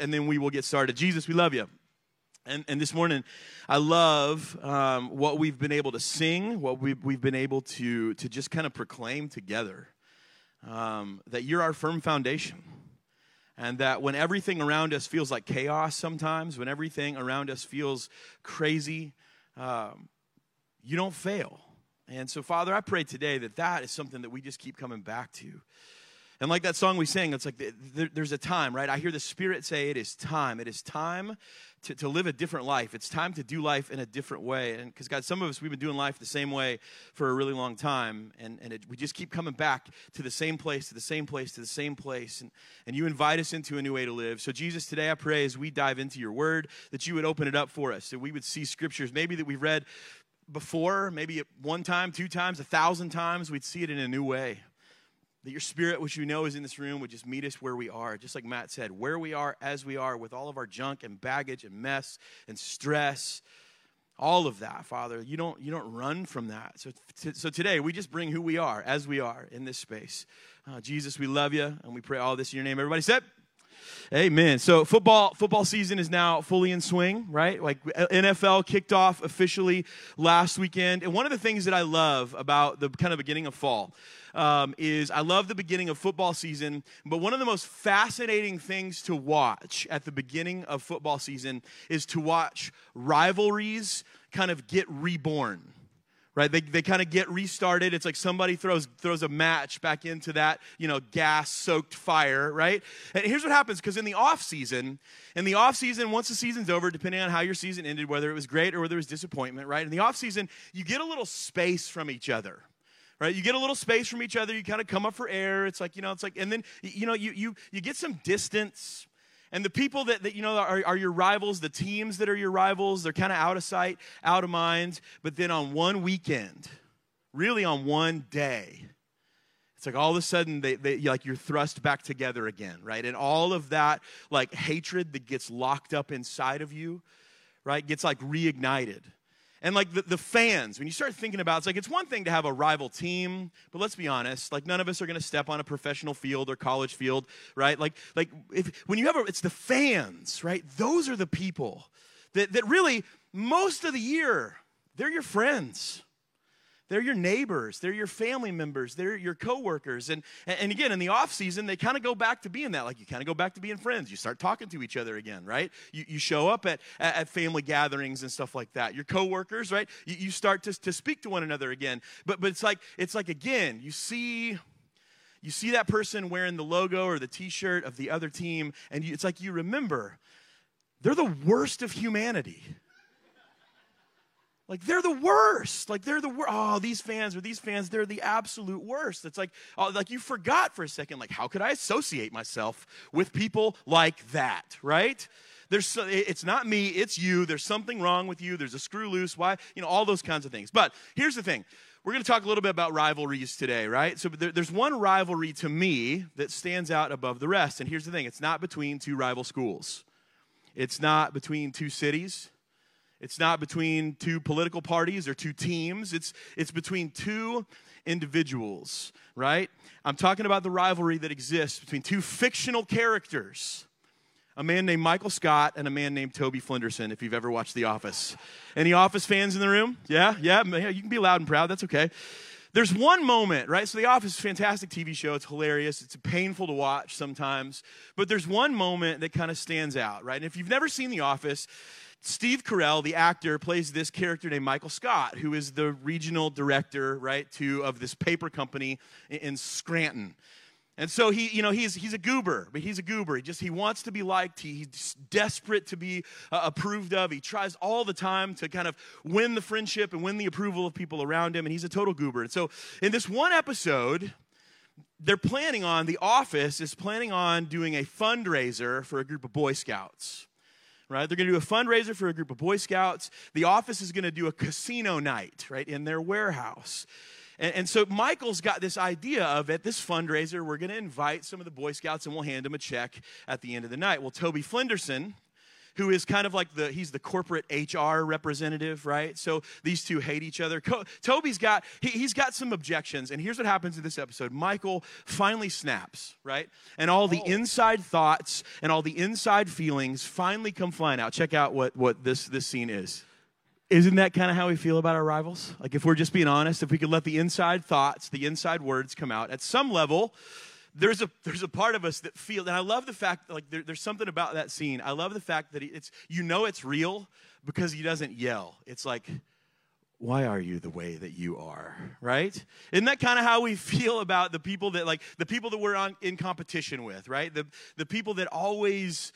and then we will get started. Jesus, we love you. And, and this morning, I love um, what we've been able to sing, what we've, we've been able to, to just kind of proclaim together. Um, that you're our firm foundation. And that when everything around us feels like chaos sometimes, when everything around us feels crazy, um, you don't fail. And so, Father, I pray today that that is something that we just keep coming back to. And like that song we sang, it's like there's a time, right? I hear the Spirit say it is time. It is time to, to live a different life. It's time to do life in a different way. And because, God, some of us, we've been doing life the same way for a really long time. And, and it, we just keep coming back to the same place, to the same place, to the same place. And, and you invite us into a new way to live. So, Jesus, today I pray as we dive into your word that you would open it up for us, that we would see scriptures maybe that we've read before, maybe one time, two times, a thousand times, we'd see it in a new way. That your spirit, which you know is in this room, would just meet us where we are. Just like Matt said, where we are as we are with all of our junk and baggage and mess and stress. All of that, Father. You don't, you don't run from that. So, t- so today, we just bring who we are as we are in this space. Uh, Jesus, we love you, and we pray all this in your name. Everybody said, Amen. So football football season is now fully in swing, right? Like NFL kicked off officially last weekend. And one of the things that I love about the kind of beginning of fall um, is I love the beginning of football season, but one of the most fascinating things to watch at the beginning of football season is to watch rivalries kind of get reborn right? They, they kind of get restarted. It's like somebody throws throws a match back into that you know gas soaked fire right? And here's what happens because in the off season in the off season once the season's over depending on how your season ended whether it was great or whether it was disappointment right? In the off season you get a little space from each other right? You get a little space from each other. You kind of come up for air. It's like you know it's like and then you know you you you get some distance. And the people that, that you know are, are your rivals the teams that are your rivals they're kind of out of sight out of mind. But then on one weekend really on one day it's like all of a sudden they, they like you're thrust back together again right? And all of that like hatred that gets locked up inside of you right gets like reignited and like the, the fans, when you start thinking about it, it's like it's one thing to have a rival team, but let's be honest, like none of us are gonna step on a professional field or college field, right? Like, like if when you have a, it's the fans, right? Those are the people that, that really most of the year, they're your friends. They're your neighbors, they're your family members, they're your coworkers. And, and again, in the off season, they kind of go back to being that. Like you kind of go back to being friends. You start talking to each other again, right? You, you show up at, at family gatherings and stuff like that. Your coworkers, right? You, you start to, to speak to one another again. But, but it's like, it's like again, you see you see that person wearing the logo or the t-shirt of the other team and you, it's like you remember they're the worst of humanity like they're the worst. Like they're the worst. Oh, these fans or these fans, they're the absolute worst. It's like, oh, like you forgot for a second. Like, how could I associate myself with people like that? Right? There's, so, it's not me, it's you. There's something wrong with you. There's a screw loose. Why? You know, all those kinds of things. But here's the thing. We're going to talk a little bit about rivalries today, right? So there, there's one rivalry to me that stands out above the rest. And here's the thing it's not between two rival schools, it's not between two cities. It's not between two political parties or two teams. It's, it's between two individuals, right? I'm talking about the rivalry that exists between two fictional characters a man named Michael Scott and a man named Toby Flenderson, if you've ever watched The Office. Any Office fans in the room? Yeah, yeah, you can be loud and proud, that's okay. There's one moment, right? So The Office is a fantastic TV show. It's hilarious. It's painful to watch sometimes. But there's one moment that kind of stands out, right? And if you've never seen The Office, Steve Carell, the actor, plays this character named Michael Scott, who is the regional director, right, to of this paper company in Scranton. And so he, you know, he's he's a goober, but he's a goober. He just he wants to be liked. He, he's desperate to be uh, approved of. He tries all the time to kind of win the friendship and win the approval of people around him. And he's a total goober. And so in this one episode, they're planning on the office is planning on doing a fundraiser for a group of Boy Scouts right? They're going to do a fundraiser for a group of Boy Scouts. The office is going to do a casino night, right, in their warehouse. And, and, so Michael's got this idea of at this fundraiser, we're going to invite some of the Boy Scouts and we'll hand them a check at the end of the night. Well, Toby Flenderson, who is kind of like the he's the corporate HR representative, right? So these two hate each other. Co- Toby's got he, he's got some objections, and here's what happens in this episode. Michael finally snaps, right? And all the oh. inside thoughts and all the inside feelings finally come flying out. Check out what what this this scene is. Isn't that kind of how we feel about our rivals? Like, if we're just being honest, if we could let the inside thoughts, the inside words come out at some level, there's a there's a part of us that feel and i love the fact like there, there's something about that scene. I love the fact that it's you know it's real because he doesn't yell. It's like why are you the way that you are? Right? Isn't that kind of how we feel about the people that like the people that we're on in competition with right? The the people that always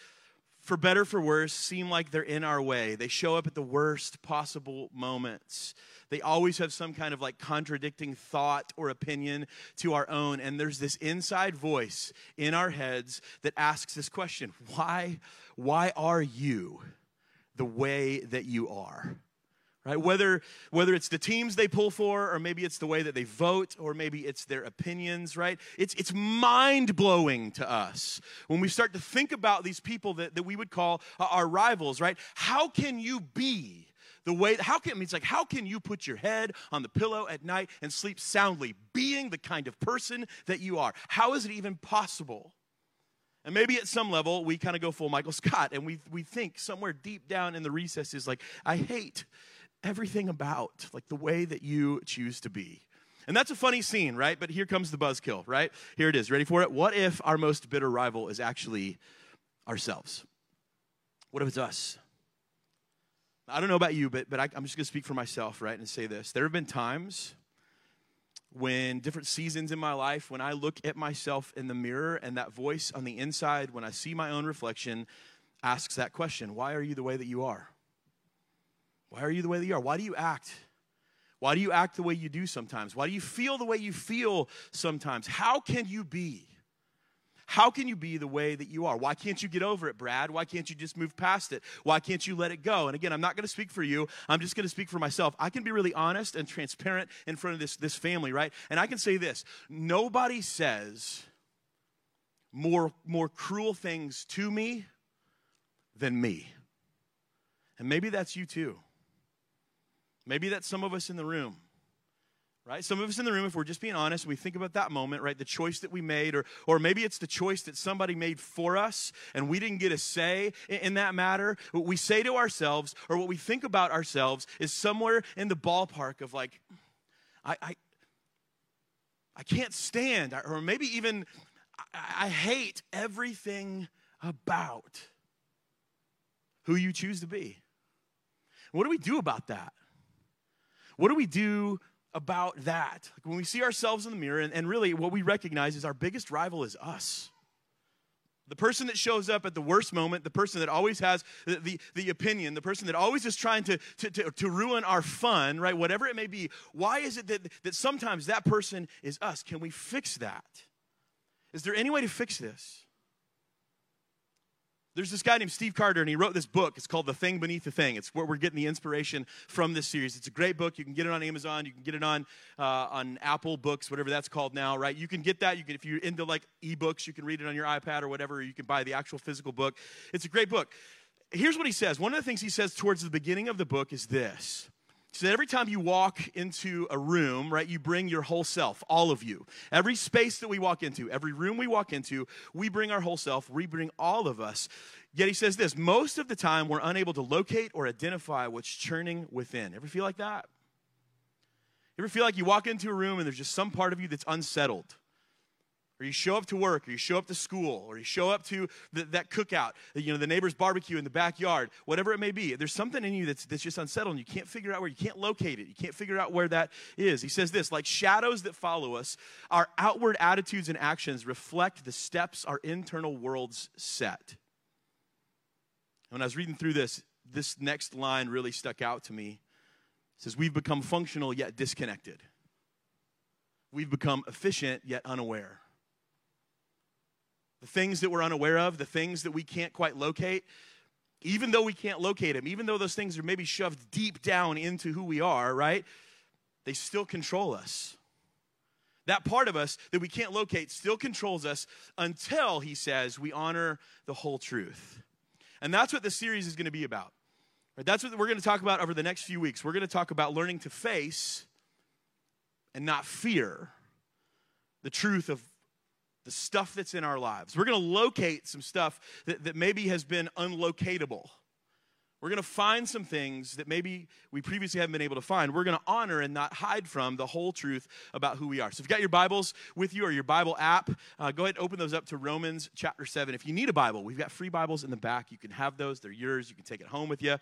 for better for worse, seem like they're in our way. They show up at the worst possible moments. They always have some kind of like contradicting thought or opinion to our own. And there's this inside voice in our heads that asks this question Why, why are you the way that you are? Right? Whether whether it's the teams they pull for or maybe it's the way that they vote or maybe it's their opinions right? It's it's mind-blowing to us when we start to think about these people that, that we would call uh, our rivals right? How can you be the way how can I mean, it's like how can you put your head on the pillow at night and sleep soundly being the kind of person that you are? How is it even possible? And maybe at some level we kind of go full Michael Scott and we we think somewhere deep down in the recesses like I hate everything about, like the way that you choose to be. And that's a funny scene, right? But here comes the buzzkill, right? Here it is. Ready for it? What if our most bitter rival is actually ourselves? What if it's us? I don't know about you, but, but I, I'm just going to speak for myself, right? And say this. There have been times when different seasons in my life, when I look at myself in the mirror and that voice on the inside, when I see my own reflection, asks that question Why are you the way that you are? Why are you the way that you are? Why do you act? Why do you act the way you do sometimes? Why do you feel the way you feel sometimes? How can you be? How can you be the way that you are? Why can't you get over it, Brad? Why can't you just move past it? Why can't you let it go? And again, I'm not going to speak for you. I'm just going to speak for myself. I can be really honest and transparent in front of this, this family, right? And I can say this nobody says more, more cruel things to me than me. And maybe that's you too. Maybe that's some of us in the room. Right? Some of us in the room, if we're just being honest, we think about that moment, right? The choice that we made, or, or maybe it's the choice that somebody made for us and we didn't get a say in, in that matter. What we say to ourselves, or what we think about ourselves, is somewhere in the ballpark of like, I, I, I can't stand, or maybe even I, I hate everything about who you choose to be. What do we do about that? What do we do about that? Like when we see ourselves in the mirror, and, and really what we recognize is our biggest rival is us. The person that shows up at the worst moment, the person that always has the, the, the, opinion, the person that always is trying to, to, to, to ruin our fun, right? Whatever it may be. Why is it that, that sometimes that person is us? Can we fix that? Is there any way to fix this? There's this guy named Steve Carter, and he wrote this book. It's called The Thing Beneath the Thing. It's where we're getting the inspiration from this series. It's a great book. You can get it on Amazon. You can get it on uh, on Apple Books, whatever that's called now, right? You can get that. You can, if you're into like ebooks, you can read it on your iPad or whatever. Or you can buy the actual physical book. It's a great book. Here's what he says. One of the things he says towards the beginning of the book is this. So every time you walk into a room, right, you bring your whole self, all of you. Every space that we walk into, every room we walk into, we bring our whole self, we bring all of us. Yet he says this most of the time we're unable to locate or identify what's churning within. Ever feel like that? Ever feel like you walk into a room and there's just some part of you that's unsettled? Or you show up to work, or you show up to school, or you show up to the, that cookout, you know, the neighbor's barbecue in the backyard, whatever it may be. There's something in you that's, that's just unsettled, and you can't figure out where, you can't locate it. You can't figure out where that is. He says this like shadows that follow us, our outward attitudes and actions reflect the steps our internal worlds set. When I was reading through this, this next line really stuck out to me. It says, We've become functional yet disconnected. We've become efficient yet unaware the things that we're unaware of, the things that we can't quite locate, even though we can't locate them, even though those things are maybe shoved deep down into who we are, right? They still control us. That part of us that we can't locate still controls us until, he says, we honor the whole truth. And that's what this series is going to be about. Right? That's what we're going to talk about over the next few weeks. We're going to talk about learning to face and not fear the truth of the stuff that's in our lives. We're going to locate some stuff that, that maybe has been unlocatable. We're going to find some things that maybe we previously haven't been able to find. We're going to honor and not hide from the whole truth about who we are. So, if you've got your Bibles with you or your Bible app, uh, go ahead and open those up to Romans chapter 7. If you need a Bible, we've got free Bibles in the back. You can have those, they're yours. You can take it home with you.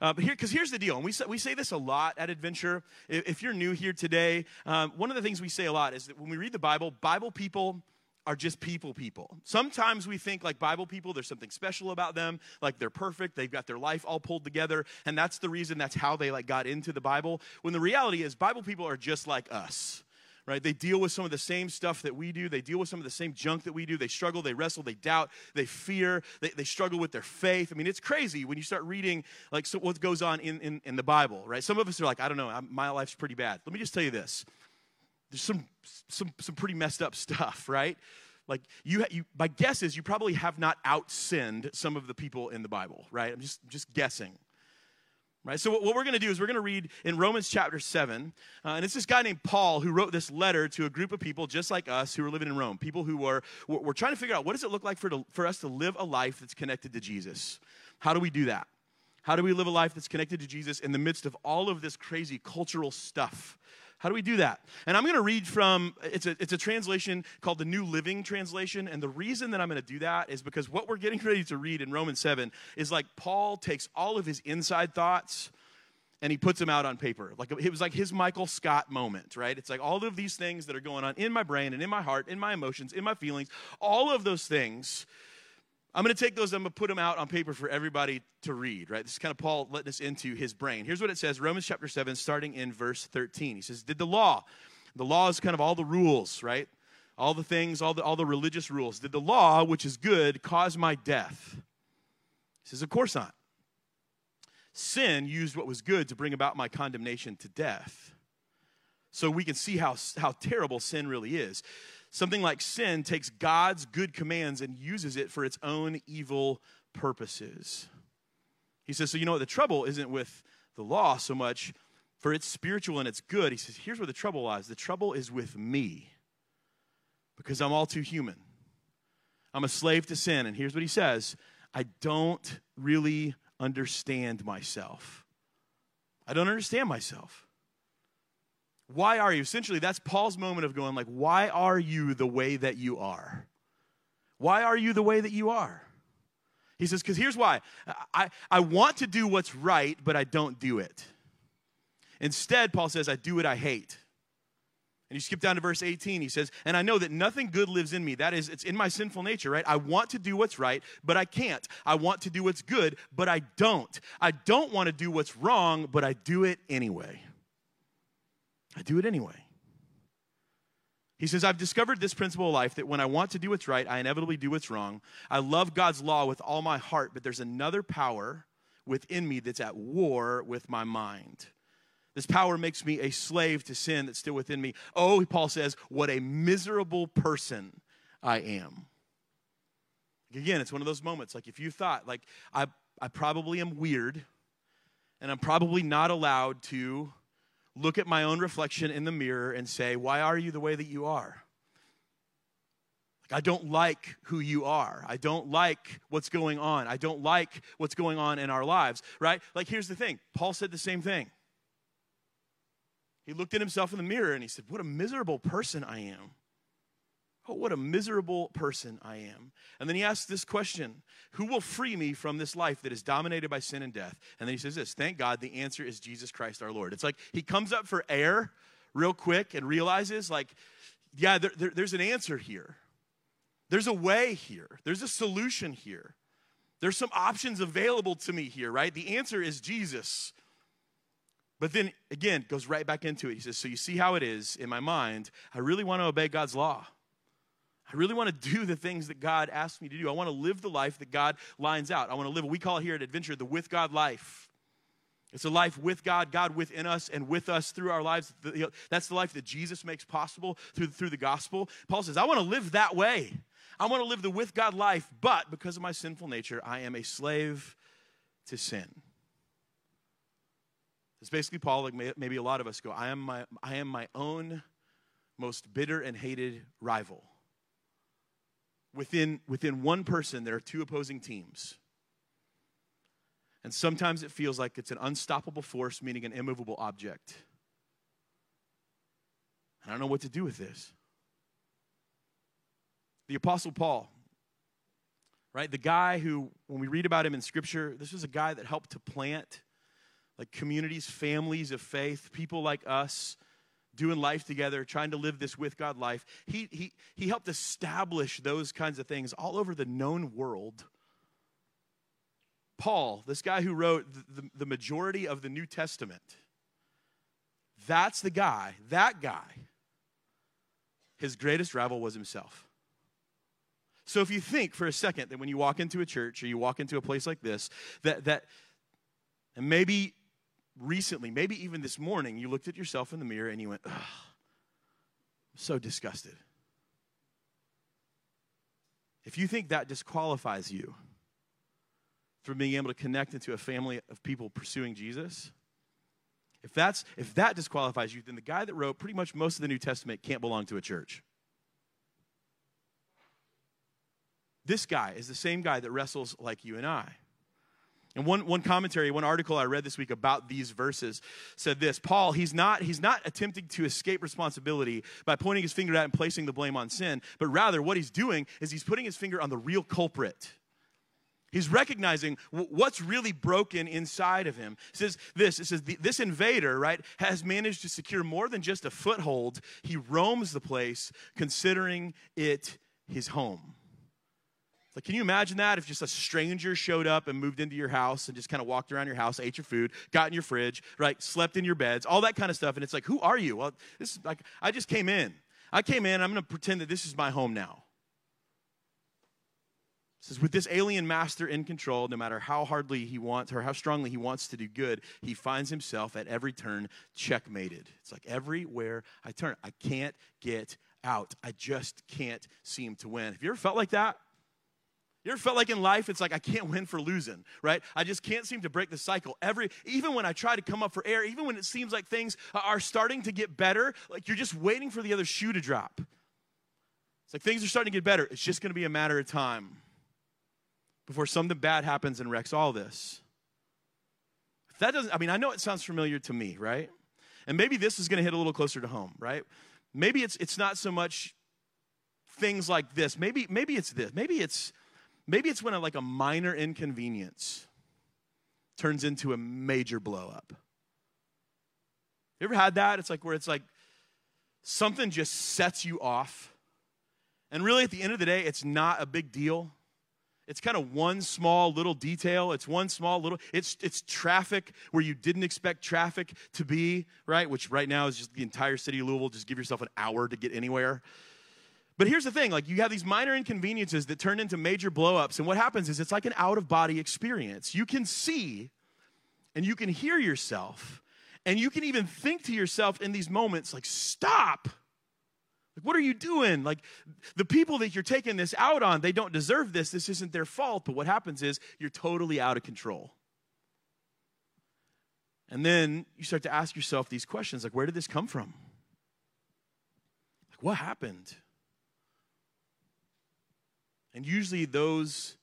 Uh, but here, because here's the deal, and we say, we say this a lot at Adventure. If, if you're new here today, um, one of the things we say a lot is that when we read the Bible, Bible people are just people people. Sometimes we think like Bible people, there's something special about them, like they're perfect, they've got their life all pulled together, and that's the reason that's how they like got into the Bible. When the reality is Bible people are just like us. Right? They deal with some of the same stuff that we do. They deal with some of the same junk that we do. They struggle, they wrestle, they doubt, they fear, they, they struggle with their faith. I mean, it's crazy when you start reading like so what goes on in, in, in the Bible, right? Some of us are like, I don't know, I'm, my life's pretty bad. Let me just tell you this there's some some some pretty messed up stuff, right? Like you, you, my guess is you probably have not out sinned some of the people in the Bible, right? I'm just just guessing, right? So what, we're going to do is we're going to read in Romans chapter seven, uh, and it's this guy named Paul who wrote this letter to a group of people just like us who are living in Rome, people who were, we're trying to figure out what does it look like for to, for us to live a life that's connected to Jesus. How do we do that? How do we live a life that's connected to Jesus in the midst of all of this crazy cultural stuff? How do we do that? And I'm going to read from it's a it's a translation called the New Living Translation, and the reason that I'm going to do that is because what we're getting ready to read in Romans 7 is like Paul takes all of his inside thoughts and he puts them out on paper. Like it was like his Michael Scott moment, right? It's like all of these things that are going on in my brain and in my heart, in my emotions, in my feelings, all of those things I'm going to take those, I'm going to put them out on paper for everybody to read, right? This is kind of Paul letting us into his brain. Here's what it says Romans chapter 7, starting in verse 13. He says, Did the law, the law is kind of all the rules, right? All the things, all the, all the religious rules. Did the law, which is good, cause my death? He says, Of course not. Sin used what was good to bring about my condemnation to death. So we can see how, how terrible sin really is. Something like sin takes God's good commands and uses it for its own evil purposes. He says, So you know what? The trouble isn't with the law so much, for it's spiritual and it's good. He says, Here's where the trouble lies the trouble is with me because I'm all too human. I'm a slave to sin. And here's what he says I don't really understand myself. I don't understand myself. Why are you? Essentially, that's Paul's moment of going, like, why are you the way that you are? Why are you the way that you are? He says, because here's why I, I want to do what's right, but I don't do it. Instead, Paul says, I do what I hate. And you skip down to verse 18, he says, And I know that nothing good lives in me. That is, it's in my sinful nature, right? I want to do what's right, but I can't. I want to do what's good, but I don't. I don't want to do what's wrong, but I do it anyway. I do it anyway. He says, I've discovered this principle of life that when I want to do what's right, I inevitably do what's wrong. I love God's law with all my heart, but there's another power within me that's at war with my mind. This power makes me a slave to sin that's still within me. Oh, Paul says, what a miserable person I am. Again, it's one of those moments. Like if you thought, like, I, I probably am weird, and I'm probably not allowed to look at my own reflection in the mirror and say, Why are you the way that you are? Like, I don't like who you are. I don't like what's going on. I don't like what's going on in our lives, right? Like, here's the thing Paul said the same thing. He looked at himself in the mirror and he said, What a miserable person I am. Oh, what a miserable person I am. And then he asks this question Who will free me from this life that is dominated by sin and death? And then he says this Thank God the answer is Jesus Christ our Lord. It's like he comes up for air real quick and realizes, like, yeah, there, there, there's an answer here. There's a way here. There's a solution here. There's some options available to me here, right? The answer is Jesus. But then again, goes right back into it. He says, So you see how it is in my mind. I really want to obey God's law. I really want to do the things that God asked me to do. I want to live the life that God lines out. I want to live, what we call here at Adventure, the with God life. It's a life with God, God within us and with us through our lives. That's the life that Jesus makes possible through, through the gospel. Paul says, I want to live that way. I want to live the with God life, but because of my sinful nature, I am a slave to sin. It's basically Paul, like maybe a lot of us go, I am my, I am my own most bitter and hated rival. Within, within one person, there are two opposing teams. And sometimes it feels like it's an unstoppable force, meaning an immovable object. I don't know what to do with this. The Apostle Paul, right? The guy who, when we read about him in Scripture, this was a guy that helped to plant like communities, families of faith, people like us doing life together, trying to live this with God life. He, he, he helped establish those kinds of things all over the known world. Paul, this guy who wrote the, the, majority of the New Testament, that's the guy, that guy, his greatest rival was himself. So if you think for a second that when you walk into a church or you walk into a place like this, that, that and maybe recently, maybe even this morning, you looked at yourself in the mirror and you went, so disgusted. If you think that disqualifies you from being able to connect into a family of people pursuing Jesus, if that's if that disqualifies you, then the guy that wrote pretty much most of the New Testament can't belong to a church. This guy is the same guy that wrestles like you and I. And one, one commentary, one article I read this week about these verses said this Paul, he's not, he's not attempting to escape responsibility by pointing his finger at and placing the blame on sin, but rather what he's doing is he's putting his finger on the real culprit. He's recognizing what's really broken inside of him. It says this it says, This invader, right, has managed to secure more than just a foothold. He roams the place, considering it his home. Like, can you imagine that if just a stranger showed up and moved into your house and just kind of walked around your house, ate your food, got in your fridge, right, slept in your beds, all that kind of stuff, and it's like, who are you? Well, this is like, I just came in. I came in, I'm going to pretend that this is my home now. It says, with this alien master in control, no matter how hardly he wants or how strongly he wants to do good, he finds himself at every turn checkmated. It's like everywhere I turn, I can't get out. I just can't seem to win. Have you ever felt like that? You ever felt like in life it's like I can't win for losing, right? I just can't seem to break the cycle. Every even when I try to come up for air, even when it seems like things are starting to get better, like you're just waiting for the other shoe to drop. It's like things are starting to get better. It's just going to be a matter of time before something bad happens and wrecks all this. If that doesn't I mean, I know it sounds familiar to me, right? And maybe this is going to hit a little closer to home, right? Maybe it's it's not so much things like this. Maybe maybe it's this. Maybe it's Maybe it's when a, like a minor inconvenience turns into a major blow up. You ever had that? It's like where it's like something just sets you off. And really, at the end of the day, it's not a big deal. It's kind of one small little detail. It's one small little, it's, it's traffic where you didn't expect traffic to be, right? Which right now is just the entire city of Louisville. Just give yourself an hour to get anywhere. But here's the thing like, you have these minor inconveniences that turn into major blowups. And what happens is it's like an out of body experience. You can see and you can hear yourself, and you can even think to yourself in these moments, like, stop. Like, what are you doing? Like, the people that you're taking this out on, they don't deserve this. This isn't their fault. But what happens is you're totally out of control. And then you start to ask yourself these questions like, where did this come from? Like, what happened? And usually those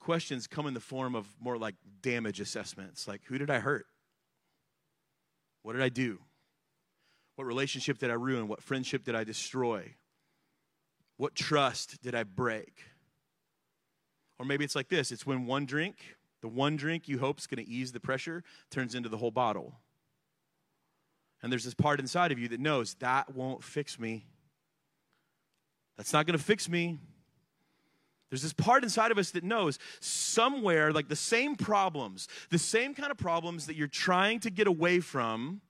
questions come in the form of more like damage assessments like, who did I hurt? What did I do? What relationship did I ruin? What friendship did I destroy? What trust did I break? Or maybe it's like this it's when one drink, the one drink you hope is going to ease the pressure, turns into the whole bottle. And there's this part inside of you that knows that won't fix me. That's not going to fix me. There's this part inside of us that knows somewhere, like the same problems, the same kind of problems that you're trying to get away from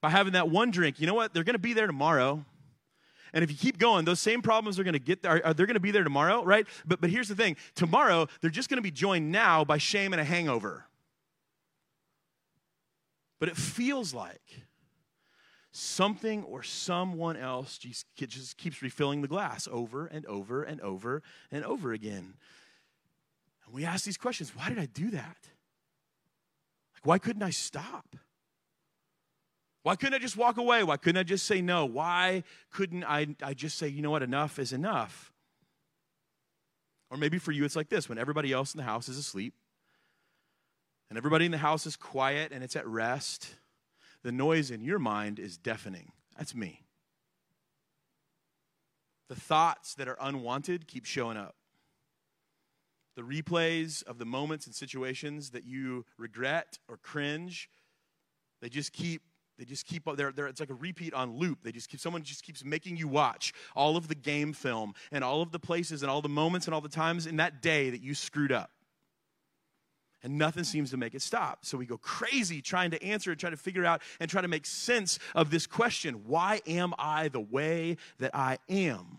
by having that one drink. You know what? They're going to be there tomorrow. And if you keep going, those same problems are going to get there. Are, they're going to be there tomorrow, right? But, but here's the thing tomorrow, they're just going to be joined now by shame and a hangover. But it feels like something or someone else just, keeps refilling the glass over and over and over and over again. And we ask these questions why did I do that? Like, why couldn't I stop? Why couldn't I just walk away? Why couldn't I just say no? Why couldn't I, I just say, you know what, enough is enough? Or maybe for you, it's like this when everybody else in the house is asleep and everybody in the house is quiet and it's at rest the noise in your mind is deafening. That's me. The thoughts that are unwanted keep showing up. The replays of the moments and situations that you regret or cringe, they just keep they just keep they're, they're, it's like a repeat on loop they just keep someone just keeps making you watch all of the game film and all of the places and all the moments and all the times in that day that you screwed up and nothing seems to make it stop. So we go crazy trying to answer and try to figure out and try to make sense of this question why am I the way that I am?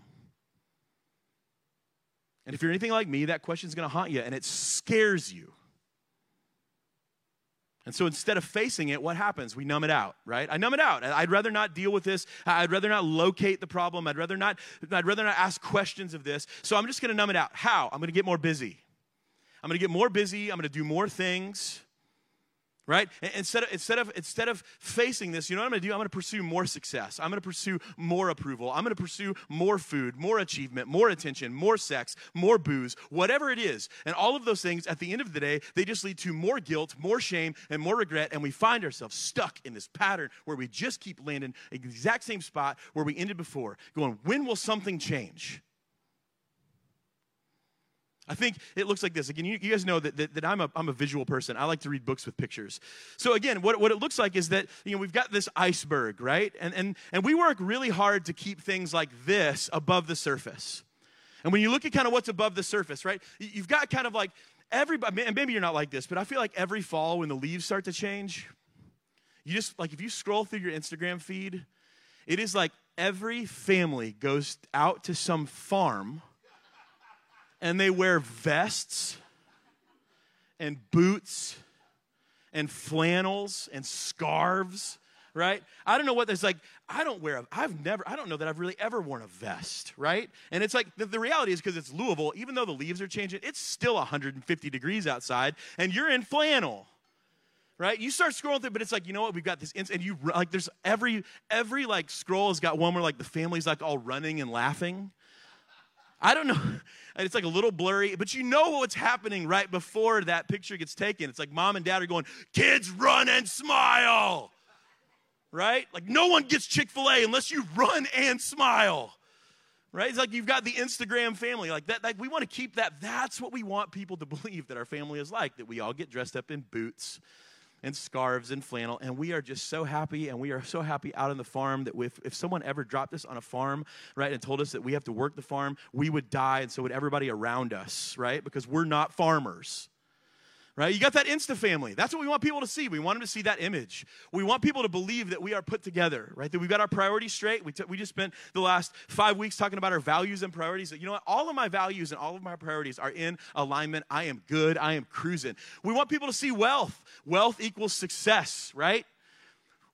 And if you're anything like me, that question is going to haunt you and it scares you. And so instead of facing it, what happens? We numb it out, right? I numb it out. I'd rather not deal with this. I'd rather not locate the problem. I'd rather not, I'd rather not ask questions of this. So I'm just going to numb it out. How? I'm going to get more busy. I'm going to get more busy. I'm going to do more things. Right? Instead of, instead, of, instead of facing this, you know what I'm going to do? I'm going to pursue more success. I'm going to pursue more approval. I'm going to pursue more food, more achievement, more attention, more sex, more booze, whatever it is. And all of those things, at the end of the day, they just lead to more guilt, more shame, and more regret. And we find ourselves stuck in this pattern where we just keep landing in the exact same spot where we ended before, going, when will something change? I think it looks like this. Again, you, you guys know that, that, that, I'm, a, I'm a visual person. I like to read books with pictures. So, again, what, what it looks like is that you know, we've got this iceberg, right? And, and, and we work really hard to keep things like this above the surface. And when you look at kind of what's above the surface, right, you've got kind of like everybody, and maybe you're not like this, but I feel like every fall when the leaves start to change, you just, like, if you scroll through your Instagram feed, it is like every family goes out to some farm and they wear vests and boots and flannels and scarves right? I don't know what there's like i don't wear a, i've never i don't know that i've really ever worn a vest right? And it's like the, the reality is because it's louisville even though the leaves are changing it's still 150 degrees outside and you're in flannel right? You start scrolling through but it's like you know what? We've got this and you like there's every every like scroll has got one where like the family's like all running and laughing I don't know. It's like a little blurry, but you know what's happening right before that picture gets taken. It's like mom and dad are going, kids, run and smile. Right? Like no one gets Chick fil A unless you run and smile. Right? It's like you've got the Instagram family. Like that, like we want to keep that. That's what we want people to believe that our family is like, that we all get dressed up in boots and scarves and flannel. And we are just so happy, and we are so happy out on the farm that if, if someone ever dropped us on a farm, right, and told us that we have to work the farm, we would die, and so would everybody around us, right? Because we're not farmers right? You got that Insta family. That's what we want people to see. We want them to see that image. We want people to believe that we are put together, right? That we've got our priorities straight. We, t- we just spent the last five weeks talking about our values and priorities. You know what? All of my values and all of my priorities are in alignment. I am good. I am cruising. We want people to see wealth. Wealth equals success, right?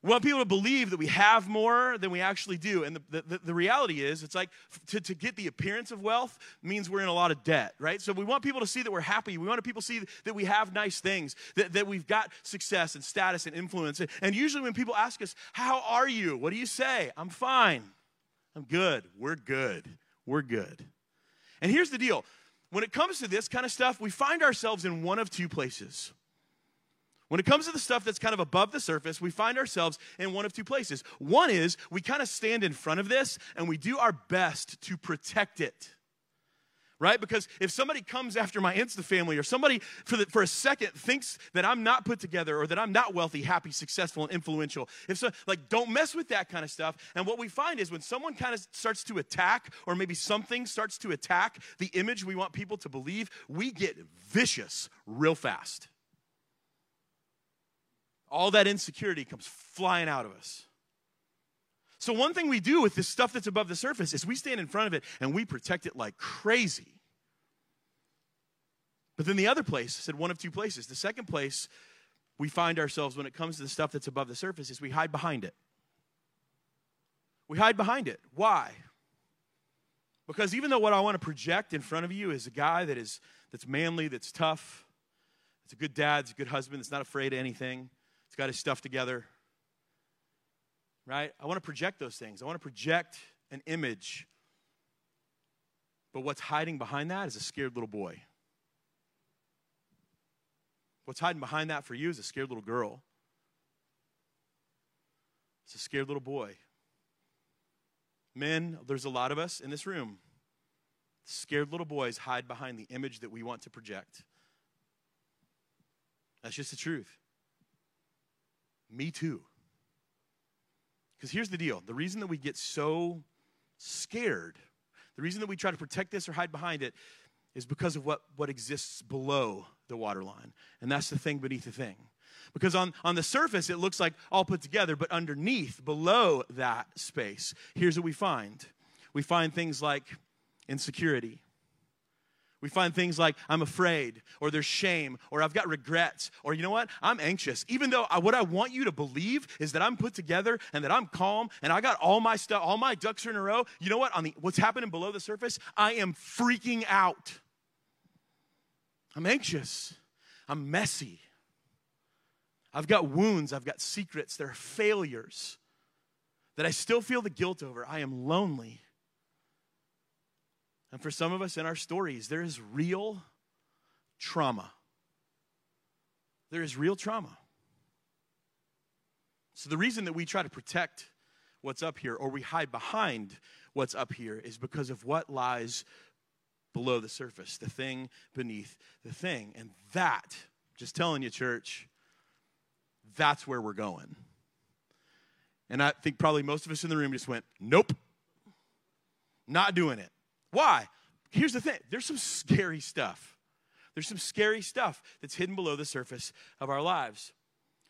We want people to believe that we have more than we actually do. And the, the, the, reality is, it's like to, to get the appearance of wealth means we're in a lot of debt, right? So we want people to see that we're happy. We want people to see that we have nice things, that, that we've got success and status and influence. And usually when people ask us, How are you? What do you say? I'm fine. I'm good. We're good. We're good. And here's the deal when it comes to this kind of stuff, we find ourselves in one of two places. When it comes to the stuff that's kind of above the surface, we find ourselves in one of two places. One is we kind of stand in front of this and we do our best to protect it. Right? Because if somebody comes after my Insta family or somebody for, the, for a second thinks that I'm not put together or that I'm not wealthy, happy, successful, and influential, if so, like, don't mess with that kind of stuff. And what we find is when someone kind of starts to attack or maybe something starts to attack the image we want people to believe, we get vicious real fast all that insecurity comes flying out of us. So, one thing we do with this stuff that's above the surface is we stand in front of it and we protect it like crazy. But then the other place, I said one of two places. The second place we find ourselves when it comes to the stuff that's above the surface is we hide behind it. We hide behind it. Why? Because even though what I want to project in front of you is a guy that is that's manly, that's tough, that's a good dad, it's a good husband, that's not afraid of anything, it's got his stuff together. Right? I want to project those things. I want to project an image. But what's hiding behind that is a scared little boy. What's hiding behind that for you is a scared little girl. It's a scared little boy. Men, there's a lot of us in this room. Scared little boys hide behind the image that we want to project. That's just the truth. Me too. Because here's the deal the reason that we get so scared, the reason that we try to protect this or hide behind it, is because of what, what exists below the waterline. And that's the thing beneath the thing. Because on, on the surface, it looks like all put together, but underneath, below that space, here's what we find we find things like insecurity. We find things like I'm afraid, or there's shame, or I've got regrets, or you know what? I'm anxious. Even though I, what I want you to believe is that I'm put together and that I'm calm and I got all my stuff, all my ducks are in a row. You know what? On the what's happening below the surface, I am freaking out. I'm anxious. I'm messy. I've got wounds, I've got secrets, there are failures that I still feel the guilt over. I am lonely. And for some of us in our stories, there is real trauma. There is real trauma. So, the reason that we try to protect what's up here or we hide behind what's up here is because of what lies below the surface, the thing beneath the thing. And that, just telling you, church, that's where we're going. And I think probably most of us in the room just went, nope, not doing it. Why? Here's the thing there's some scary stuff. There's some scary stuff that's hidden below the surface of our lives.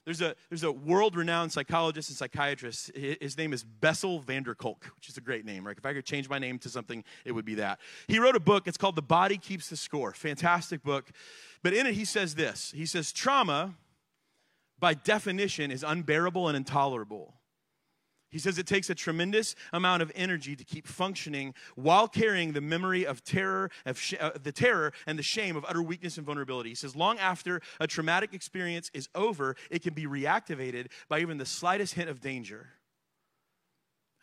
There's a, there's a world renowned psychologist and psychiatrist. His name is Bessel van der Kolk, which is a great name, right? If I could change my name to something, it would be that. He wrote a book. It's called The Body Keeps the Score. Fantastic book. But in it, he says this He says, Trauma by definition, is unbearable and intolerable. He says it takes a tremendous amount of energy to keep functioning while carrying the memory of terror, of sh- uh, the terror and the shame of utter weakness and vulnerability. He says long after a traumatic experience is over, it can be reactivated by even the slightest hint of danger.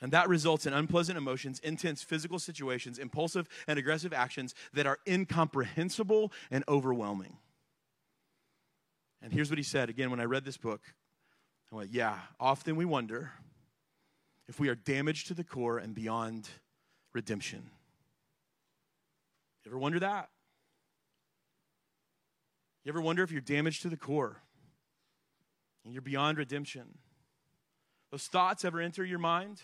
And that results in unpleasant emotions, intense physical situations, impulsive and aggressive actions that are incomprehensible and overwhelming. And here's what he said again when I read this book. I went, Yeah, often we wonder if we are damaged to the core and beyond redemption. You ever wonder that? You ever wonder if you're damaged to the core and you're beyond redemption? Those thoughts ever enter your mind?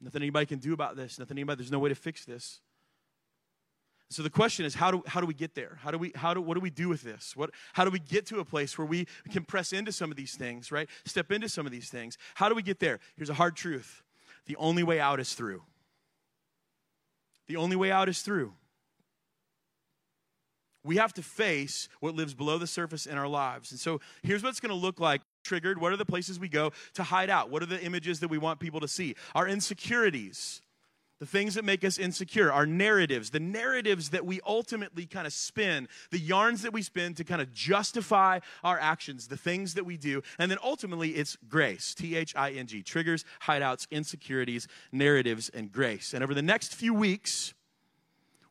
Nothing anybody can do about this. Nothing anybody, there's no way to fix this. So the question is, how do, how do we get there? How do we, how do, what do we do with this? What, how do we get to a place where we can press into some of these things, right? Step into some of these things. How do we get there? Here's a hard truth. The only way out is through. The only way out is through. We have to face what lives below the surface in our lives. And so here's what it's going to look like triggered. What are the places we go to hide out? What are the images that we want people to see? Our insecurities the things that make us insecure, our narratives, the narratives that we ultimately kind of spin, the yarns that we spin to kind of justify our actions, the things that we do. And then ultimately, it's grace T H I N G triggers, hideouts, insecurities, narratives, and grace. And over the next few weeks,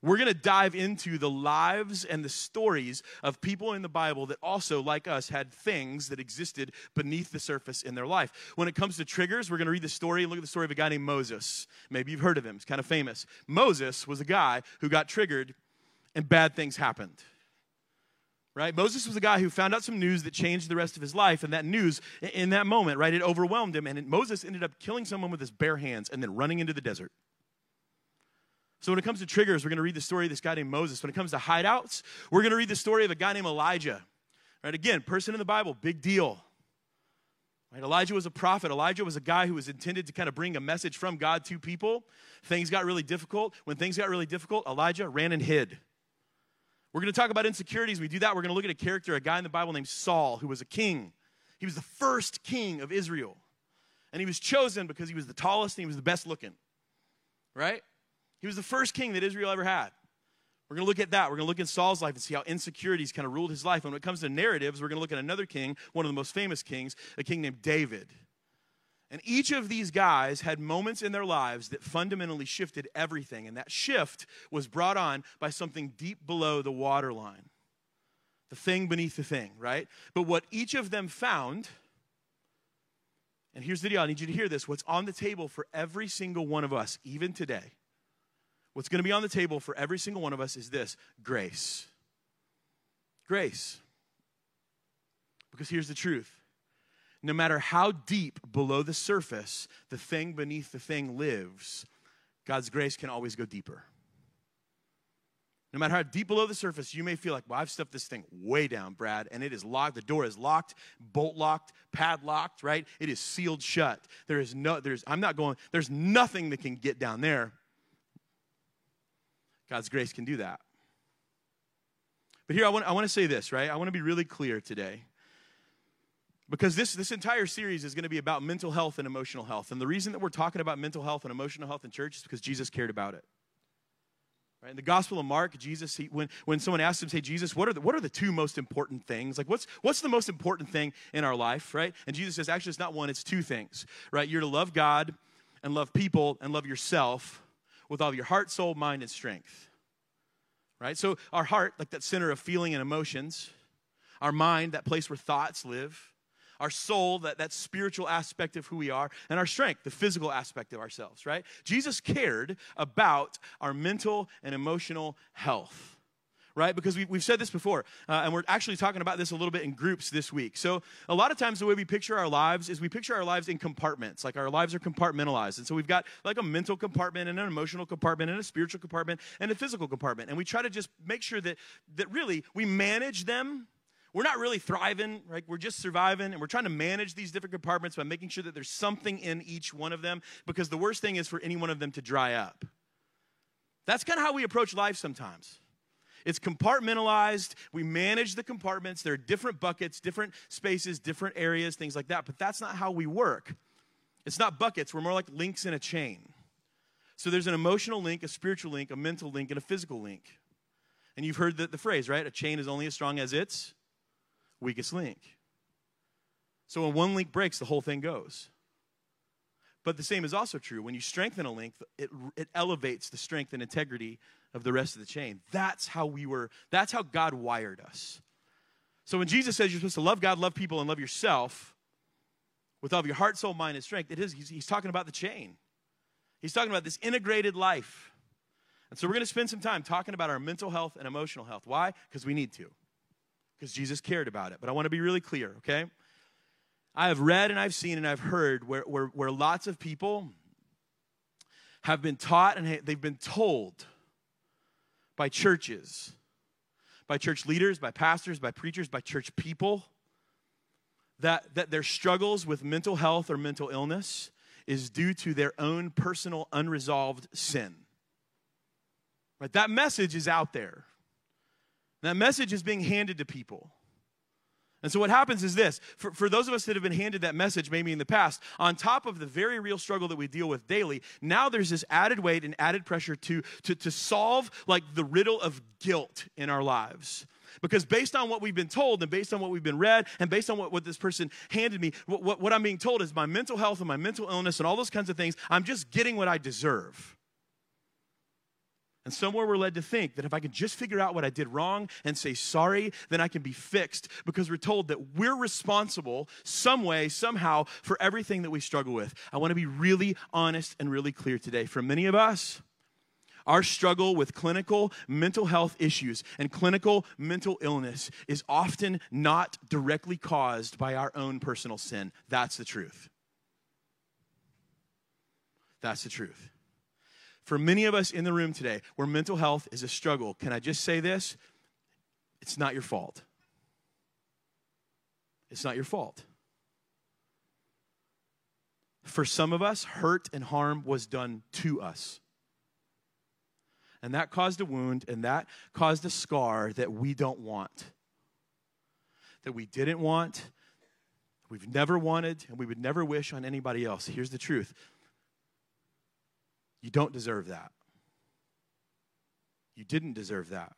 we're going to dive into the lives and the stories of people in the Bible that also, like us, had things that existed beneath the surface in their life. When it comes to triggers, we're going to read the story and look at the story of a guy named Moses. Maybe you've heard of him, he's kind of famous. Moses was a guy who got triggered and bad things happened. Right? Moses was a guy who found out some news that changed the rest of his life, and that news, in that moment, right, it overwhelmed him, and Moses ended up killing someone with his bare hands and then running into the desert. So, when it comes to triggers, we're going to read the story of this guy named Moses. When it comes to hideouts, we're going to read the story of a guy named Elijah. Right? Again, person in the Bible, big deal. Right? Elijah was a prophet. Elijah was a guy who was intended to kind of bring a message from God to people. Things got really difficult. When things got really difficult, Elijah ran and hid. We're going to talk about insecurities. we do that, we're going to look at a character, a guy in the Bible named Saul, who was a king. He was the first king of Israel. And he was chosen because he was the tallest and he was the best looking, right? He was the first king that Israel ever had. We're going to look at that. We're going to look at Saul's life and see how insecurities kind of ruled his life. And when it comes to narratives, we're going to look at another king, one of the most famous kings, a king named David. And each of these guys had moments in their lives that fundamentally shifted everything. And that shift was brought on by something deep below the waterline the thing beneath the thing, right? But what each of them found, and here's the deal I need you to hear this what's on the table for every single one of us, even today, what's going to be on the table for every single one of us is this grace. Grace. Because here's the truth no matter how deep below the surface the thing beneath the thing lives, God's grace can always go deeper. No matter how deep below the surface, you may feel like, well, I've stuffed this thing way down, Brad, and it is locked. The door is locked, bolt locked, padlocked, right? It is sealed shut. There is no, there's, I'm not going, there's nothing that can get down there. God's grace can do that. But here, I want, I want to say this, right? I want to be really clear today. Because this, this entire series is going to be about mental health and emotional health. And the reason that we're talking about mental health and emotional health in church is because Jesus cared about it. Right? In the Gospel of Mark, Jesus, he, when, when someone asks him, say, Jesus, what are, the, what are the two most important things? Like, what's, what's the most important thing in our life, right? And Jesus says, actually, it's not one, it's two things, right? You're to love God and love people and love yourself with all your heart, soul, mind, and strength, right? So, our heart, like that center of feeling and emotions, our mind, that place where thoughts live, our soul, that, that spiritual aspect of who we are, and our strength, the physical aspect of ourselves, right? Jesus cared about our mental and emotional health right? Because we, have said this before, uh, and we're actually talking about this a little bit in groups this week. So, a lot of times, the way we picture our lives is we picture our lives in compartments. Like our lives are compartmentalized. And so, we've got like a mental compartment, and an emotional compartment, and a spiritual compartment, and a physical compartment. And we try to just make sure that, that really we manage them we're not really thriving, right? We're just surviving, and we're trying to manage these different compartments by making sure that there's something in each one of them because the worst thing is for any one of them to dry up. That's kind of how we approach life sometimes. It's compartmentalized. We manage the compartments. There are different buckets, different spaces, different areas, things like that. But that's not how we work. It's not buckets. We're more like links in a chain. So there's an emotional link, a spiritual link, a mental link, and a physical link. And you've heard the, the phrase, right? A chain is only as strong as its weakest link. So when one link breaks, the whole thing goes. But the same is also true. When you strengthen a link, it, it elevates the strength and integrity of the rest of the chain. That's how we were, that's how God wired us. So when Jesus says you're supposed to love God, love people, and love yourself with all of your heart, soul, mind, and strength, it is, he's, he's talking about the chain. He's talking about this integrated life. And so we're going to spend some time talking about our mental health and emotional health. Why? Because we need to because Jesus cared about it. But I want to be really clear, okay? I have read and I've seen and I've heard where, where, where lots of people have been taught and they've been told by churches, by church leaders, by pastors, by preachers, by church people, that, that their struggles with mental health or mental illness is due to their own personal unresolved sin. Right? That message is out there. That message is being handed to people. And so, what happens is this for, for those of us that have been handed that message, maybe in the past, on top of the very real struggle that we deal with daily, now there's this added weight and added pressure to, to, to solve like the riddle of guilt in our lives. Because based on what we've been told and based on what we've been read and based on what, what this person handed me, what, what, what I'm being told is my mental health and my mental illness and all those kinds of things, I'm just getting what I deserve. And somewhere we're led to think that if I can just figure out what I did wrong and say sorry, then I can be fixed because we're told that we're responsible some way, somehow, for everything that we struggle with. I want to be really honest and really clear today. For many of us, our struggle with clinical mental health issues and clinical mental illness is often not directly caused by our own personal sin. That's the truth. That's the truth. For many of us in the room today, where mental health is a struggle, can I just say this? It's not your fault. It's not your fault. For some of us, hurt and harm was done to us. And that caused a wound and that caused a scar that we don't want, that we didn't want, we've never wanted and we would never wish on anybody else. Here's the truth you don't deserve that. You didn't deserve that.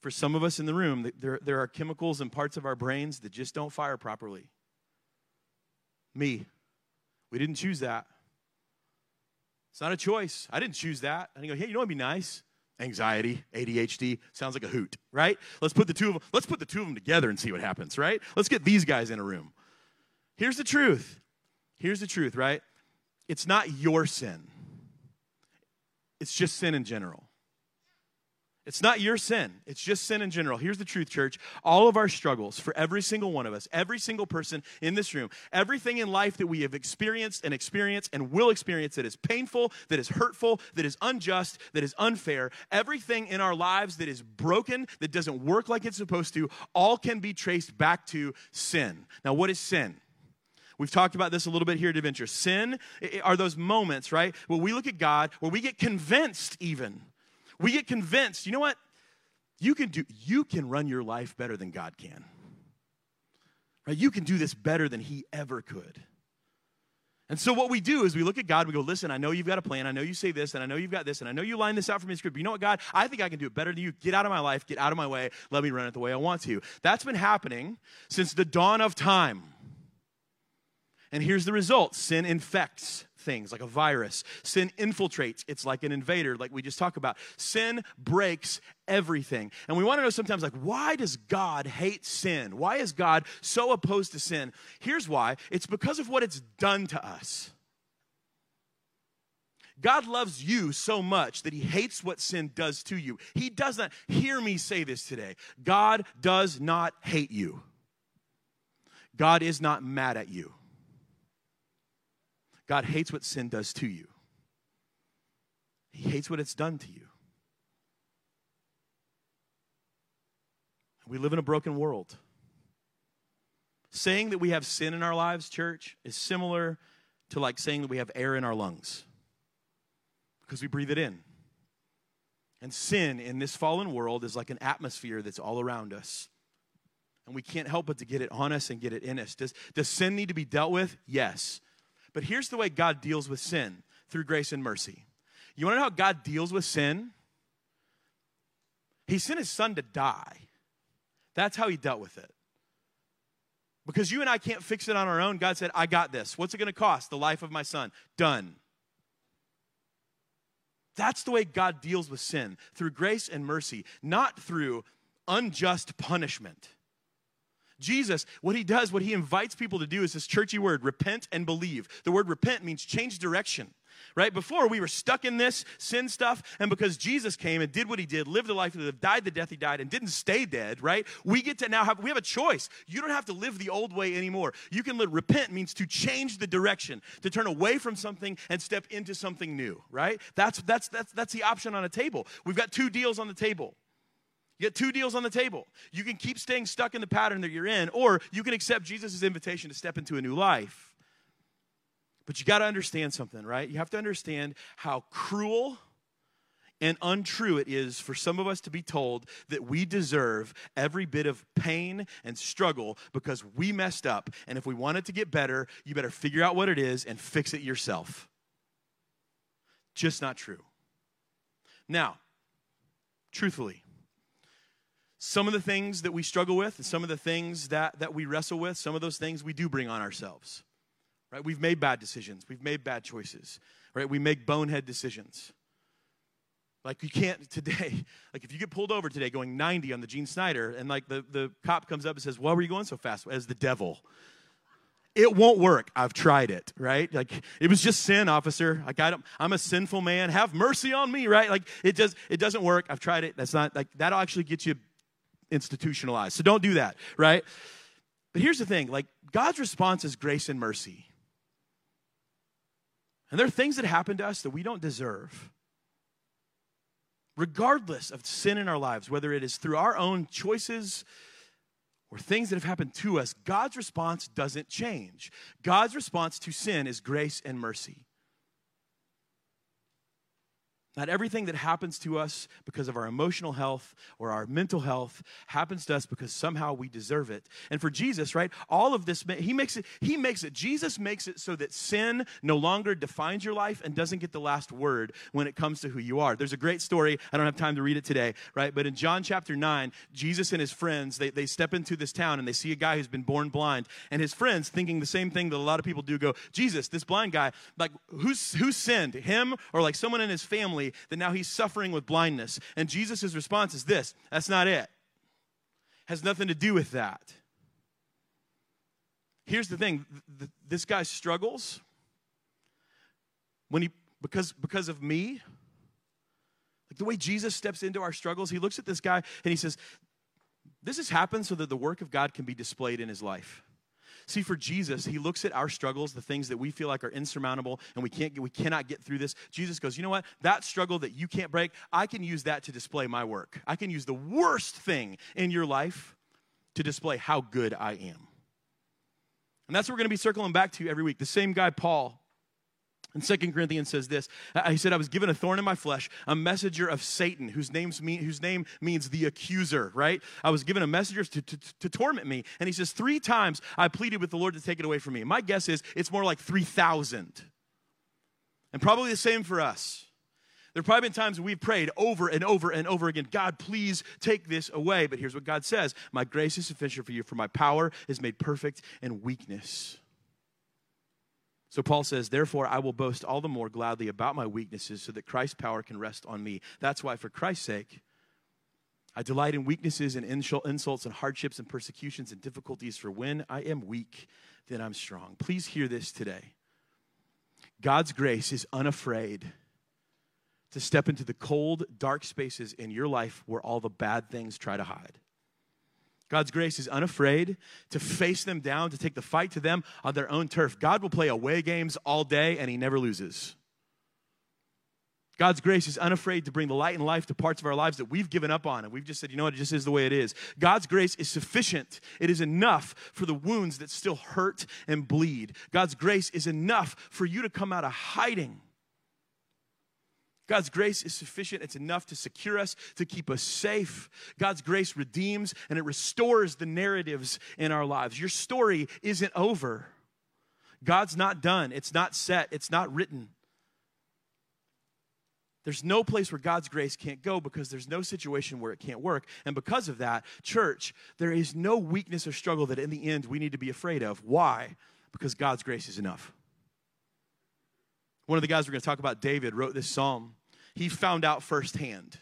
For some of us in the room, there, there are chemicals and parts of our brains that just don't fire properly. Me. We didn't choose that. It's not a choice. I didn't choose that. I didn't go, hey, you know what'd be nice? Anxiety, ADHD, sounds like a hoot, right? Let's put the two of them, let's put the two of them together and see what happens, right? Let's get these guys in a room. Here's the truth. Here's the truth, right? It's not your sin. It's just sin in general. It's not your sin. It's just sin in general. Here's the truth, church. All of our struggles, for every single one of us, every single person in this room, everything in life that we have experienced and experienced and will experience that is painful, that is hurtful, that is unjust, that is unfair, everything in our lives that is broken, that doesn't work like it's supposed to, all can be traced back to sin. Now, what is sin? We've talked about this a little bit here at Adventure. Sin are those moments, right, where we look at God, where we get convinced even we get convinced, you know what? You can do you can run your life better than God can. Right? You can do this better than he ever could. And so what we do is we look at God, we go, listen, I know you've got a plan. I know you say this, and I know you've got this, and I know you line this out for me in script. You know what, God? I think I can do it better than you. Get out of my life, get out of my way, let me run it the way I want to. That's been happening since the dawn of time. And here's the result sin infects things like a virus. Sin infiltrates, it's like an invader, like we just talked about. Sin breaks everything. And we want to know sometimes, like, why does God hate sin? Why is God so opposed to sin? Here's why it's because of what it's done to us. God loves you so much that he hates what sin does to you. He does not, hear me say this today. God does not hate you. God is not mad at you. God hates what sin does to you, He hates what it's done to you. We live in a broken world. Saying that we have sin in our lives, church, is similar to like saying that we have air in our lungs because we breathe it in. And sin in this fallen world is like an atmosphere that's all around us. And we can't help but to get it on us and get it in us. Does, does sin need to be dealt with? Yes. But here's the way God deals with sin through grace and mercy. You want to know how God deals with sin? He sent his son to die. That's how he dealt with it. Because you and I can't fix it on our own, God said, I got this. What's it going to cost? The life of my son. Done. That's the way God deals with sin through grace and mercy, not through unjust punishment. Jesus, what he does, what he invites people to do is this churchy word, repent and believe. The word repent means change direction right? Before we were stuck in this sin stuff, and because Jesus came and did what he did, lived the life he lived, died the death he died, and didn't stay dead, right? We get to now have we have a choice. You don't have to live the old way anymore. You can live repent means to change the direction, to turn away from something and step into something new, right? That's that's that's that's the option on a table. We've got two deals on the table. You get two deals on the table. You can keep staying stuck in the pattern that you're in, or you can accept Jesus' invitation to step into a new life. But you got to understand something, right? You have to understand how cruel and untrue it is for some of us to be told that we deserve every bit of pain and struggle because we messed up. And if we want it to get better, you better figure out what it is and fix it yourself. Just not true. Now, truthfully, some of the things that we struggle with and some of the things that, that we wrestle with, some of those things we do bring on ourselves. Right? We've made bad decisions. We've made bad choices. Right? We make bonehead decisions. Like you can't today, like if you get pulled over today going 90 on the Gene Snyder and like the, the cop comes up and says, Why were you going so fast? As the devil. It won't work. I've tried it, right? Like it was just sin, officer. Like I I'm a sinful man. Have mercy on me, right? Like it just it doesn't work. I've tried it. That's not like that'll actually get you institutionalized. So don't do that, right? But here's the thing like, God's response is grace and mercy. And there are things that happen to us that we don't deserve. Regardless of sin in our lives, whether it is through our own choices or things that have happened to us, God's response doesn't change. God's response to sin is grace and mercy. Not everything that happens to us because of our emotional health or our mental health happens to us because somehow we deserve it. And for Jesus, right, all of this he makes it he makes it Jesus makes it so that sin no longer defines your life and doesn't get the last word when it comes to who you are. There's a great story. I don't have time to read it today, right? But in John chapter 9, Jesus and his friends, they, they step into this town and they see a guy who's been born blind. And his friends, thinking the same thing that a lot of people do, go, Jesus, this blind guy, like who's who sinned? Him or like someone in his family? Family that now he's suffering with blindness. And Jesus' response is this that's not it. Has nothing to do with that. Here's the thing this guy struggles when he because because of me like the way jesus steps into our struggles he looks at this guy and he says this has happened so that the work of god can be displayed in his life See, for Jesus, he looks at our struggles, the things that we feel like are insurmountable and we can't we cannot get through this. Jesus goes, "You know what? That struggle that you can't break, I can use that to display my work. I can use the worst thing in your life to display how good I am." And that's what we're going to be circling back to every week. The same guy Paul and Second Corinthians says this. Uh, he said, I was given a thorn in my flesh, a messenger of Satan, whose, name's mean, whose name means the accuser, right? I was given a messenger to, to, to torment me. And he says, Three times I pleaded with the Lord to take it away from me. My guess is it's more like 3,000. And probably the same for us. There have probably been times we've prayed over and over and over again, God, please take this away. But here's what God says My grace is sufficient for you, for my power is made perfect in weakness. So Paul says, Therefore, I will boast all the more gladly about my weaknesses so that Christ's power can rest on me. That's why, for Christ's sake, I delight in weaknesses and insults and hardships and persecutions and difficulties, for when I am weak, then I'm strong. Please hear this today. God's grace is unafraid to step into the cold, dark spaces in your life where all the bad things try to hide. God's grace is unafraid to face them down, to take the fight to them on their own turf. God will play away games all day and he never loses. God's grace is unafraid to bring the light and life to parts of our lives that we've given up on and we've just said, you know what, it just is the way it is. God's grace is sufficient. It is enough for the wounds that still hurt and bleed. God's grace is enough for you to come out of hiding God's grace is sufficient. It's enough to secure us, to keep us safe. God's grace redeems and it restores the narratives in our lives. Your story isn't over. God's not done. It's not set. It's not written. There's no place where God's grace can't go because there's no situation where it can't work. And because of that, church, there is no weakness or struggle that in the end we need to be afraid of. Why? Because God's grace is enough. One of the guys we're going to talk about, David, wrote this psalm he found out firsthand.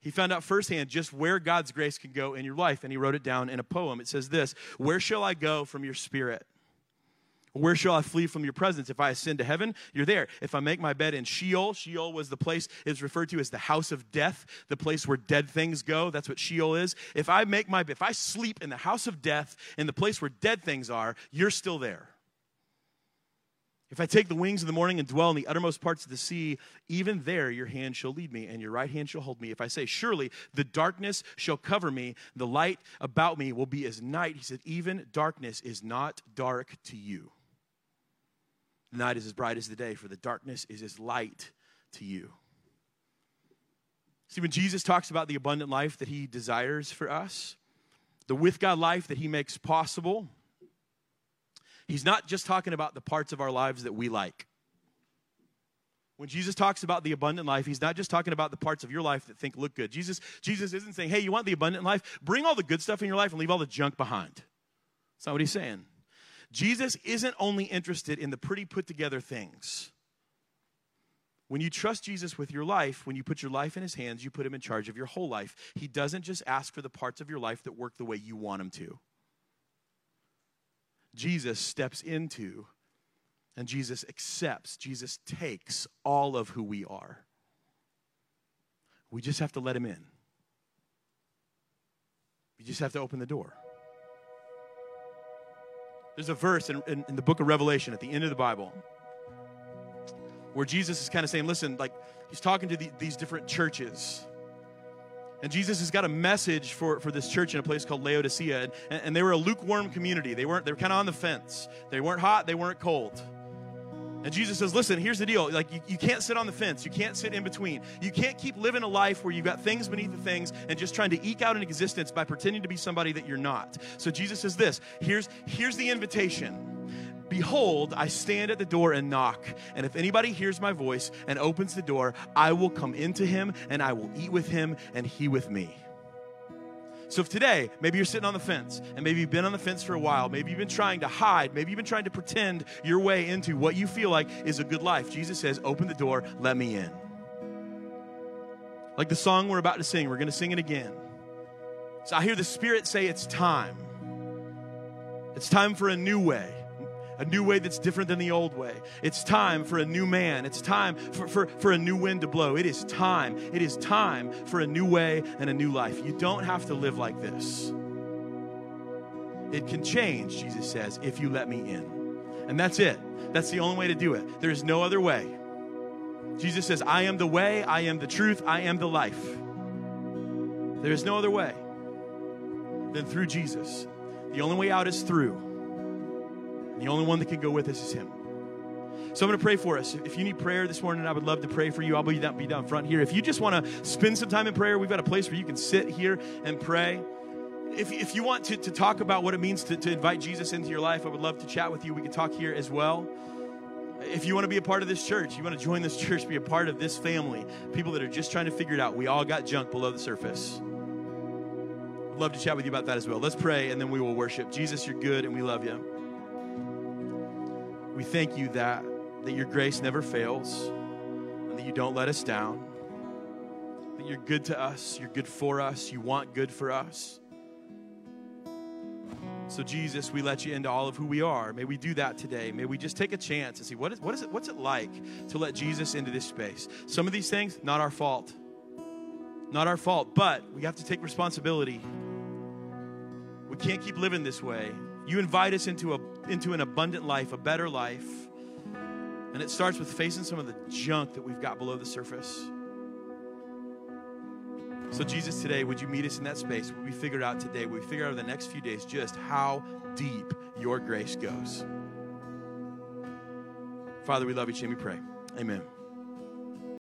He found out firsthand just where God's grace can go in your life, and he wrote it down in a poem. It says this Where shall I go from your spirit? Where shall I flee from your presence? If I ascend to heaven, you're there. If I make my bed in Sheol, Sheol was the place is referred to as the house of death, the place where dead things go. That's what Sheol is. If I make my if I sleep in the house of death, in the place where dead things are, you're still there. If I take the wings of the morning and dwell in the uttermost parts of the sea, even there your hand shall lead me, and your right hand shall hold me. If I say, Surely the darkness shall cover me, the light about me will be as night. He said, Even darkness is not dark to you. The night is as bright as the day, for the darkness is as light to you. See, when Jesus talks about the abundant life that he desires for us, the with God life that he makes possible, He's not just talking about the parts of our lives that we like. When Jesus talks about the abundant life, he's not just talking about the parts of your life that think look good. Jesus, Jesus isn't saying, hey, you want the abundant life? Bring all the good stuff in your life and leave all the junk behind. That's not what he's saying. Jesus isn't only interested in the pretty put together things. When you trust Jesus with your life, when you put your life in his hands, you put him in charge of your whole life. He doesn't just ask for the parts of your life that work the way you want him to. Jesus steps into and Jesus accepts, Jesus takes all of who we are. We just have to let him in. We just have to open the door. There's a verse in, in, in, the book of Revelation at the end of the Bible where Jesus is kind of saying, listen, like he's talking to the, these different churches. And Jesus has got a message for, for this church in a place called Laodicea. And, and they were a lukewarm community. They weren't, they were kind of on the fence. They weren't hot, they weren't cold. And Jesus says, listen, here's the deal. Like, you, you can't sit on the fence. You can't sit in between. You can't keep living a life where you've got things beneath the things and just trying to eke out an existence by pretending to be somebody that you're not. So Jesus says this here's, here's the invitation. Behold, I stand at the door and knock. And if anybody hears my voice and opens the door, I will come into him and I will eat with him and he with me. So if today, maybe you're sitting on the fence, and maybe you've been on the fence for a while, maybe you've been trying to hide, maybe you've been trying to pretend your way into what you feel like is a good life, Jesus says, Open the door, let me in. Like the song we're about to sing, we're going to sing it again. So I hear the Spirit say, It's time. It's time for a new way a new way that's different than the old way. It's time for a new man. It's time for, for, for a new wind to blow. It is time. It is time for a new way and a new life. You don't have to live like this. It can change, Jesus says, if you let me in. And that's it. That's the only way to do it. There is no other way. Jesus says, I am the way, I am the truth, I am the life. There is no other way than through Jesus. The only way out is through. The only one that can go with us is Him. So I'm going to pray for us. If you need prayer this morning, I would love to pray for you. I'll be down, be down front here. If you just want to spend some time in prayer, we've got a place where you can sit here and pray. If, if you want to, to talk about what it means to, to invite Jesus into your life, I would love to chat with you. We can talk here as well. If you want to be a part of this church, you want to join this church, be a part of this family, people that are just trying to figure it out. We all got junk below the surface. I'd love to chat with you about that as well. Let's pray and then we will worship. Jesus, you're good and we love you. We thank you that, that your grace never fails and that you don't let us down. That you're good to us, you're good for us, you want good for us. So, Jesus, we let you into all of who we are. May we do that today. May we just take a chance and see what is, what is it, what's it like to let Jesus into this space. Some of these things, not our fault. Not our fault, but we have to take responsibility. We can't keep living this way. You invite us into, a, into an abundant life, a better life. And it starts with facing some of the junk that we've got below the surface. So, Jesus, today, would you meet us in that space? Would we figure out today, would we figure out the next few days just how deep your grace goes? Father, we love you, and we pray. Amen.